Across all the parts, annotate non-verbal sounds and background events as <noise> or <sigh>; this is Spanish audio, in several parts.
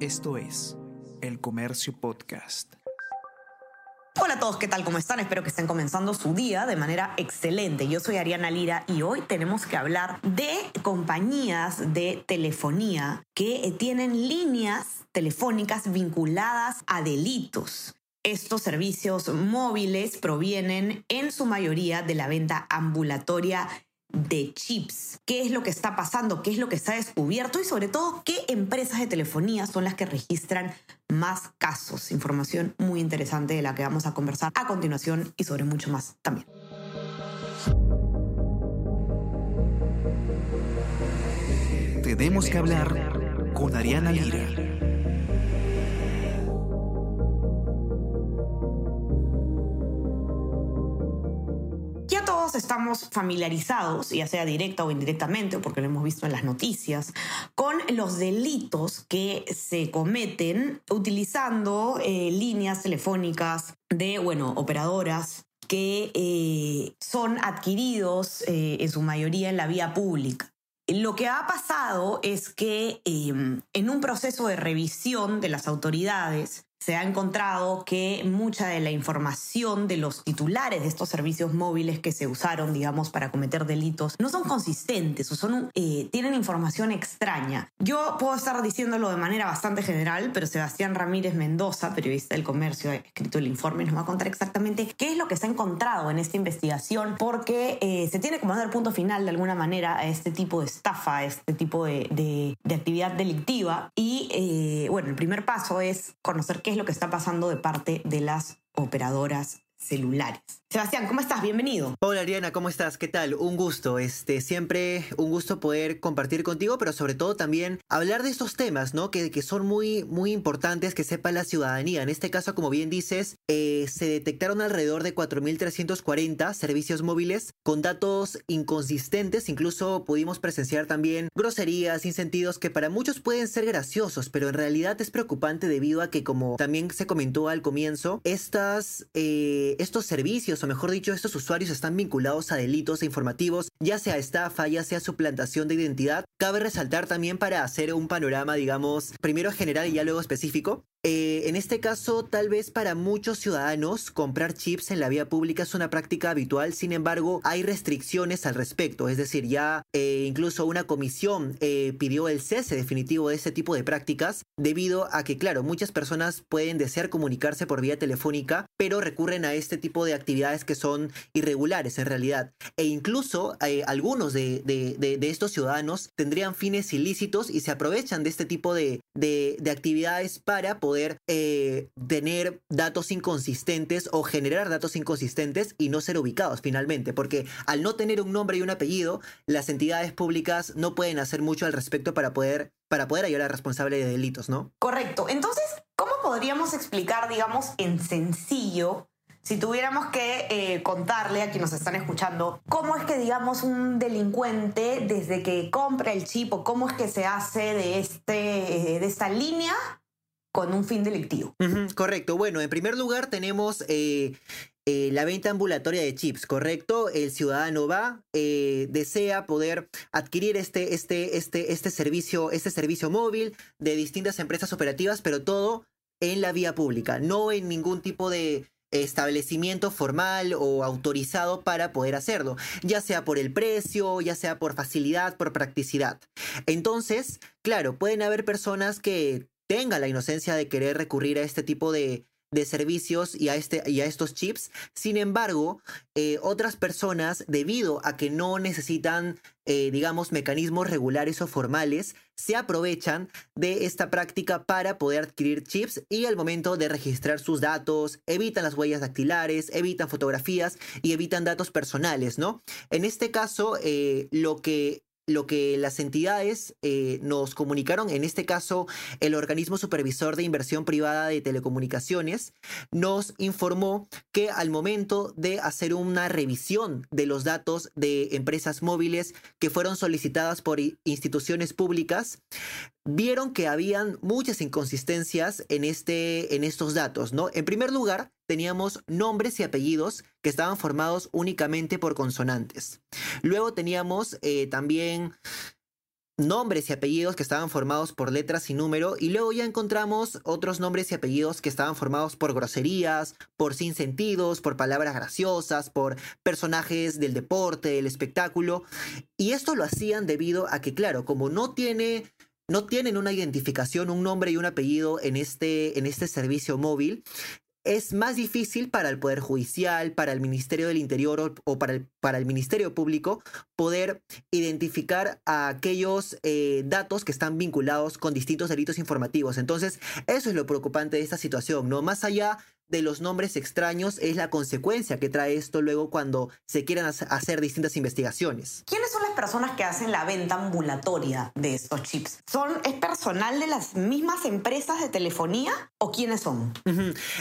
Esto es El Comercio Podcast. Hola a todos, ¿qué tal? ¿Cómo están? Espero que estén comenzando su día de manera excelente. Yo soy Ariana Lira y hoy tenemos que hablar de compañías de telefonía que tienen líneas telefónicas vinculadas a delitos. Estos servicios móviles provienen en su mayoría de la venta ambulatoria de chips. ¿Qué es lo que está pasando? ¿Qué es lo que está descubierto? Y sobre todo, ¿qué empresas de telefonía son las que registran más casos? Información muy interesante de la que vamos a conversar a continuación y sobre mucho más también. Tenemos que hablar con Ariana Lira. Estamos familiarizados, ya sea directa o indirectamente, porque lo hemos visto en las noticias, con los delitos que se cometen utilizando eh, líneas telefónicas de, bueno, operadoras que eh, son adquiridos eh, en su mayoría en la vía pública. Lo que ha pasado es que en un proceso de revisión de las autoridades, se ha encontrado que mucha de la información de los titulares de estos servicios móviles que se usaron, digamos, para cometer delitos, no son consistentes o son, eh, tienen información extraña. Yo puedo estar diciéndolo de manera bastante general, pero Sebastián Ramírez Mendoza, periodista del comercio, ha escrito el informe, nos va a contar exactamente qué es lo que se ha encontrado en esta investigación, porque eh, se tiene como dar punto final de alguna manera a este tipo de estafa, a este tipo de, de, actividad delictiva. Y eh, bueno, el primer paso es conocer qué es lo que está pasando de parte de las operadoras celulares. Sebastián, ¿cómo estás? Bienvenido. Hola Ariana, ¿cómo estás? ¿Qué tal? Un gusto, este, siempre un gusto poder compartir contigo, pero sobre todo también hablar de estos temas, ¿no? Que, que son muy, muy importantes que sepa la ciudadanía. En este caso, como bien dices, eh, se detectaron alrededor de 4.340 servicios móviles con datos inconsistentes, incluso pudimos presenciar también groserías, insentidos que para muchos pueden ser graciosos, pero en realidad es preocupante debido a que, como también se comentó al comienzo, estas... Eh, estos servicios, o mejor dicho, estos usuarios están vinculados a delitos informativos, ya sea estafa, ya sea suplantación de identidad. Cabe resaltar también para hacer un panorama, digamos, primero general y ya luego específico, eh, en este caso, tal vez para muchos ciudadanos, comprar chips en la vía pública es una práctica habitual, sin embargo, hay restricciones al respecto, es decir, ya eh, incluso una comisión eh, pidió el cese definitivo de este tipo de prácticas, debido a que, claro, muchas personas pueden desear comunicarse por vía telefónica, pero recurren a este tipo de actividades que son irregulares en realidad, e incluso algunos de, estos ciudadanos tendrían fines ilícitos y se aprovechan de este tipo de actividades para poder eh, tener datos inconsistentes o generar datos inconsistentes y no ser ubicados finalmente, porque al no tener un nombre y un apellido, las entidades públicas no pueden hacer mucho al respecto para poder, para poder ayudar al responsable de delitos, ¿no? Correcto. Entonces, ¿cómo podríamos explicar, digamos, en sencillo si tuviéramos que eh, contarle a quienes nos están escuchando cómo es que, digamos, un delincuente desde que compra el chip o cómo es que se hace de, este, de esta línea con un fin delictivo. correcto. Bueno, en primer lugar tenemos eh, eh, la venta ambulatoria de chips, ¿correcto? El ciudadano va, eh, desea poder adquirir este, este, este, este, servicio, este servicio móvil de distintas empresas operativas, pero todo en la vía pública, no en ningún tipo de establecimiento formal o autorizado para poder hacerlo, ya sea por el precio, ya sea por facilidad, por practicidad. Entonces, claro, pueden haber personas que tenga la inocencia de querer recurrir a este tipo de, servicios y a, este, y a estos chips. Sin embargo, eh, otras personas, debido a que no necesitan, eh, digamos, mecanismos regulares o formales, se aprovechan de esta práctica para poder adquirir chips y al momento de registrar sus datos, evitan las huellas dactilares, evitan fotografías y evitan datos personales, ¿no? En este caso, eh, lo que lo que las entidades eh, nos comunicaron, en este caso el organismo supervisor de inversión privada de telecomunicaciones, nos informó que al momento de hacer una revisión de los datos de empresas móviles que fueron solicitadas por instituciones públicas, vieron que habían muchas inconsistencias en, este, en estos datos, ¿no? En primer lugar, teníamos nombres y apellidos que estaban formados únicamente por consonantes. Luego teníamos eh, también nombres y apellidos que estaban formados por letras y número y luego ya encontramos otros nombres y apellidos que estaban formados por groserías, por sinsentidos, por palabras graciosas, por personajes del deporte, del espectáculo y esto lo hacían debido a que claro, como no tiene no tienen una identificación, un nombre y un apellido en este, en este servicio móvil, es más difícil para el Poder Judicial, para el Ministerio del Interior o, para, el, para, el, Ministerio Público poder identificar a aquellos eh, datos que están vinculados con distintos delitos informativos. Entonces, eso es lo preocupante de esta situación, ¿no? Más allá de los nombres extraños es la consecuencia que trae esto luego cuando se quieran hacer distintas investigaciones. ¿Quiénes son las personas que hacen la venta ambulatoria de estos chips? ¿Son, ¿Es personal de las mismas empresas de telefonía o quiénes son?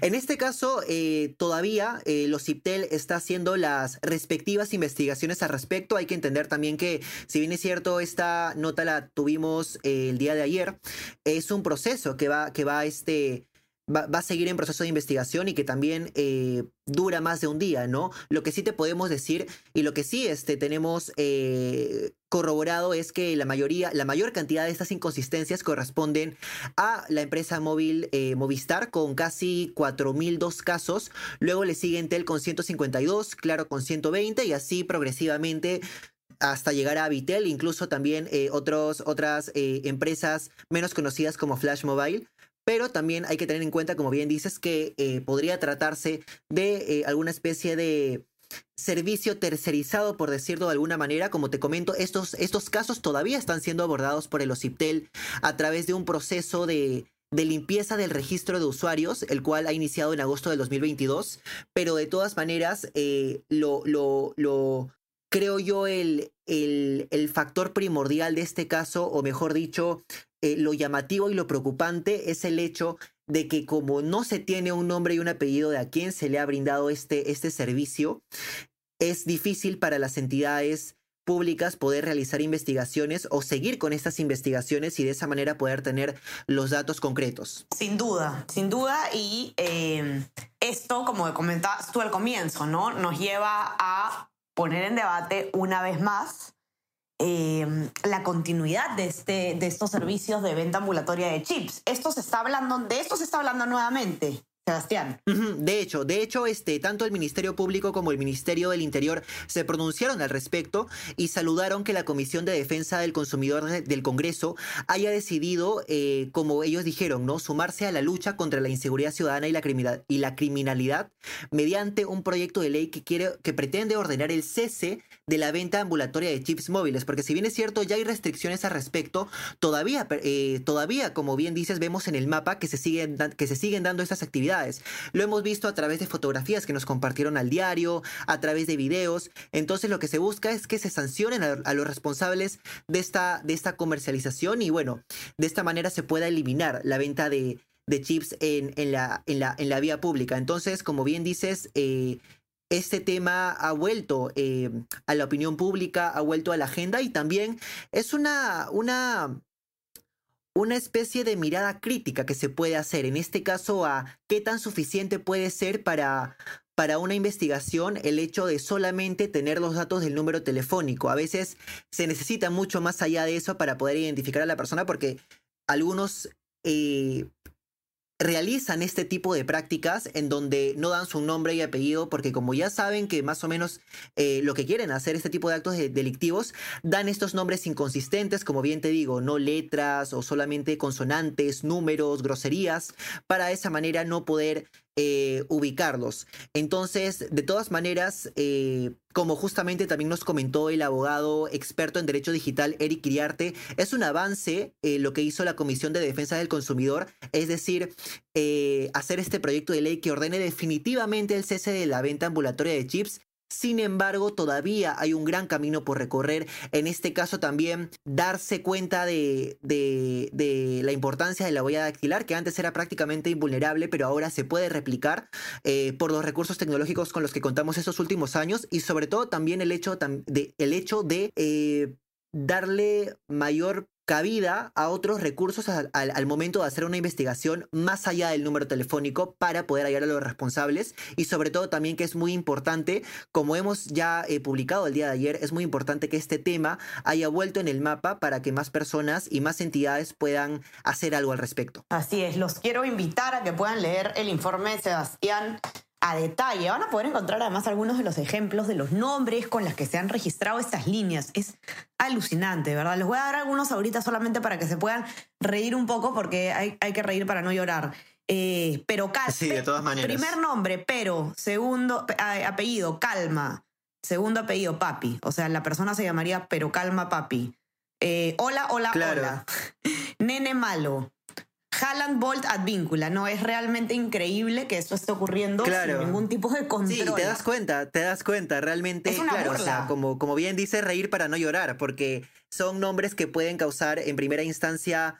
En este caso, eh, todavía eh, los CIPTEL está haciendo las respectivas investigaciones al respecto. Hay que entender también que, si bien es cierto, esta nota la tuvimos eh, el día de ayer, es un proceso que va, que va este, va, a seguir en proceso de investigación y que también eh, dura más de un día, ¿no? Lo que sí te podemos decir y lo que sí este, tenemos eh, corroborado es que la mayoría, la mayor cantidad de estas inconsistencias corresponden a la empresa móvil eh, Movistar con casi 4.002 casos, luego le sigue Entel con 152, Claro con 120 y así progresivamente hasta llegar a Vitel, incluso también otros, otras empresas menos conocidas como Flash Mobile. Pero también hay que tener en cuenta, como bien dices, que eh, podría tratarse de eh, alguna especie de servicio tercerizado, por decirlo de alguna manera. Como te comento, estos, estos casos todavía están siendo abordados por el OCIPTEL a través de un proceso de, limpieza del registro de usuarios, el cual ha iniciado en agosto del 2022. Pero de todas maneras, eh, lo, lo, lo, creo yo, el, el, el, factor primordial de este caso, o mejor dicho, eh, lo llamativo y lo preocupante es el hecho de que como no se tiene un nombre y un apellido de a quién se le ha brindado este, este servicio, es difícil para las entidades públicas poder realizar investigaciones o seguir con estas investigaciones y de esa manera poder tener los datos concretos. Sin duda, sin duda. Y eh, esto, como comentabas tú al comienzo, ¿no? Nos lleva a poner en debate una vez más eh, la continuidad de, este, de estos servicios de venta ambulatoria de chips. Esto se está hablando, de esto se está hablando nuevamente. Sebastián. De hecho, de hecho, este, tanto el Ministerio Público como el Ministerio del Interior se pronunciaron al respecto y saludaron que la Comisión de Defensa del Consumidor del Congreso haya decidido, eh, como ellos dijeron, ¿no? sumarse a la lucha contra la inseguridad ciudadana y la, criminalidad, mediante un proyecto de ley que quiere, que pretende ordenar el cese de la venta ambulatoria de chips móviles, porque si bien es cierto, ya hay restricciones al respecto, todavía, eh, todavía, como bien dices, vemos en el mapa que se siguen, que se siguen dando estas actividades lo hemos visto a través de fotografías que nos compartieron al diario, a través de videos. Entonces lo que se busca es que se sancionen a, los responsables de esta, de esta comercialización y bueno, de esta manera se pueda eliminar la venta de, chips en, la, en, la, en, la, vía pública. Entonces, como bien dices, eh, este tema ha vuelto eh, a la opinión pública, ha vuelto a la agenda y también es una, una una especie de mirada crítica que se puede hacer, en este caso a qué tan suficiente puede ser para, para una investigación el hecho de solamente tener los datos del número telefónico. A veces se necesita mucho más allá de eso para poder identificar a la persona porque algunos eh, realizan este tipo de prácticas en donde no dan su nombre y apellido porque como ya saben que más o menos eh, lo que quieren hacer este tipo de actos delictivos, dan estos nombres inconsistentes, como bien te digo, no letras o solamente consonantes, números, groserías, para de esa manera no poder eh, ubicarlos. Entonces, de todas maneras, eh, como justamente también nos comentó el abogado experto en derecho digital Eric Criarte, es un avance eh, lo que hizo la Comisión de Defensa del Consumidor, es decir, hacer este proyecto de ley que ordene definitivamente el cese de la venta ambulatoria de chips sin embargo, todavía hay un gran camino por recorrer. En este caso también darse cuenta de, la importancia de la huella dactilar, que antes era prácticamente invulnerable, pero ahora se puede replicar eh, por los recursos tecnológicos con los que contamos estos últimos años y sobre todo también el hecho de, eh, darle mayor cabida a otros recursos al, momento de hacer una investigación más allá del número telefónico para poder hallar a los responsables y sobre todo también que es muy importante, como hemos ya eh, publicado el día de ayer, es muy importante que este tema haya vuelto en el mapa para que más personas y más entidades puedan hacer algo al respecto. Así es, los quiero invitar a que puedan leer el informe de Sebastián a detalle. Van a poder encontrar además algunos de los ejemplos de los nombres con los que se han registrado estas líneas. Es alucinante, ¿verdad? Les voy a dar algunos ahorita solamente para que se puedan reír un poco porque hay, hay que reír para no llorar. Eh, pero Calma. Sí, de todas maneras. Primer nombre, pero. Segundo apellido, Calma. Segundo apellido, Papi. O sea, la persona se llamaría Pero Calma Papi. Eh, hola, hola, hola. <laughs> Nene malo. Haaland Bolt Advíncula, ¿no? Es realmente increíble que esto esté ocurriendo sin ningún tipo de control. Sí, te das cuenta, te das cuenta, realmente, claro, o sea, como, como bien dice, reír para no llorar, porque son nombres que pueden causar en primera instancia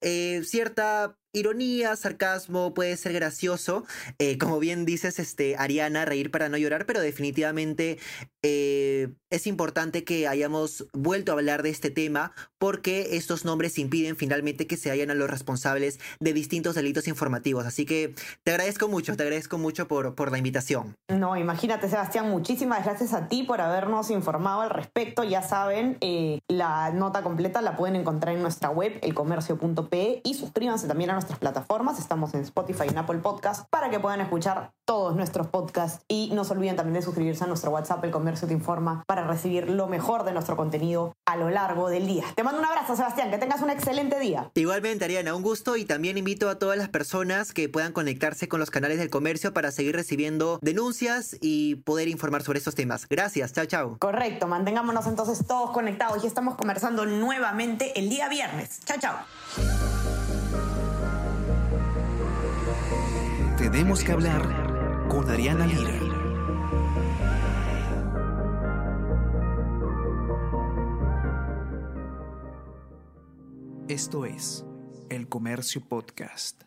eh, cierta ironía, sarcasmo, puede ser gracioso. Eh, como bien dices, este, Ariana, reír para no llorar, pero definitivamente eh, es importante que hayamos vuelto a hablar de este tema porque estos nombres impiden finalmente que se hayan a los responsables de distintos delitos informativos. Así que te agradezco mucho, te agradezco mucho por, por la invitación. No, imagínate, Sebastián, muchísimas gracias a ti por habernos informado al respecto. Ya saben, eh, la nota completa la pueden encontrar en nuestra web, elcomercio.pe, y suscríbanse también a nuestra plataformas. Estamos en Spotify y en Apple Podcast para que puedan escuchar todos nuestros podcasts. Y no se olviden también de suscribirse a nuestro WhatsApp, El Comercio Te Informa, para recibir lo mejor de nuestro contenido a lo largo del día. Te mando un abrazo, Sebastián. Que tengas un excelente día. Igualmente, Ariana, un gusto. Y también invito a todas las personas que puedan conectarse con los canales del comercio para seguir recibiendo denuncias y poder informar sobre estos temas. Gracias. Chao, chao. Correcto. Mantengámonos entonces todos conectados. Y estamos conversando nuevamente el día viernes. Chao, chao. Tenemos que hablar con Ariana Lira. Esto es El Comercio Podcast.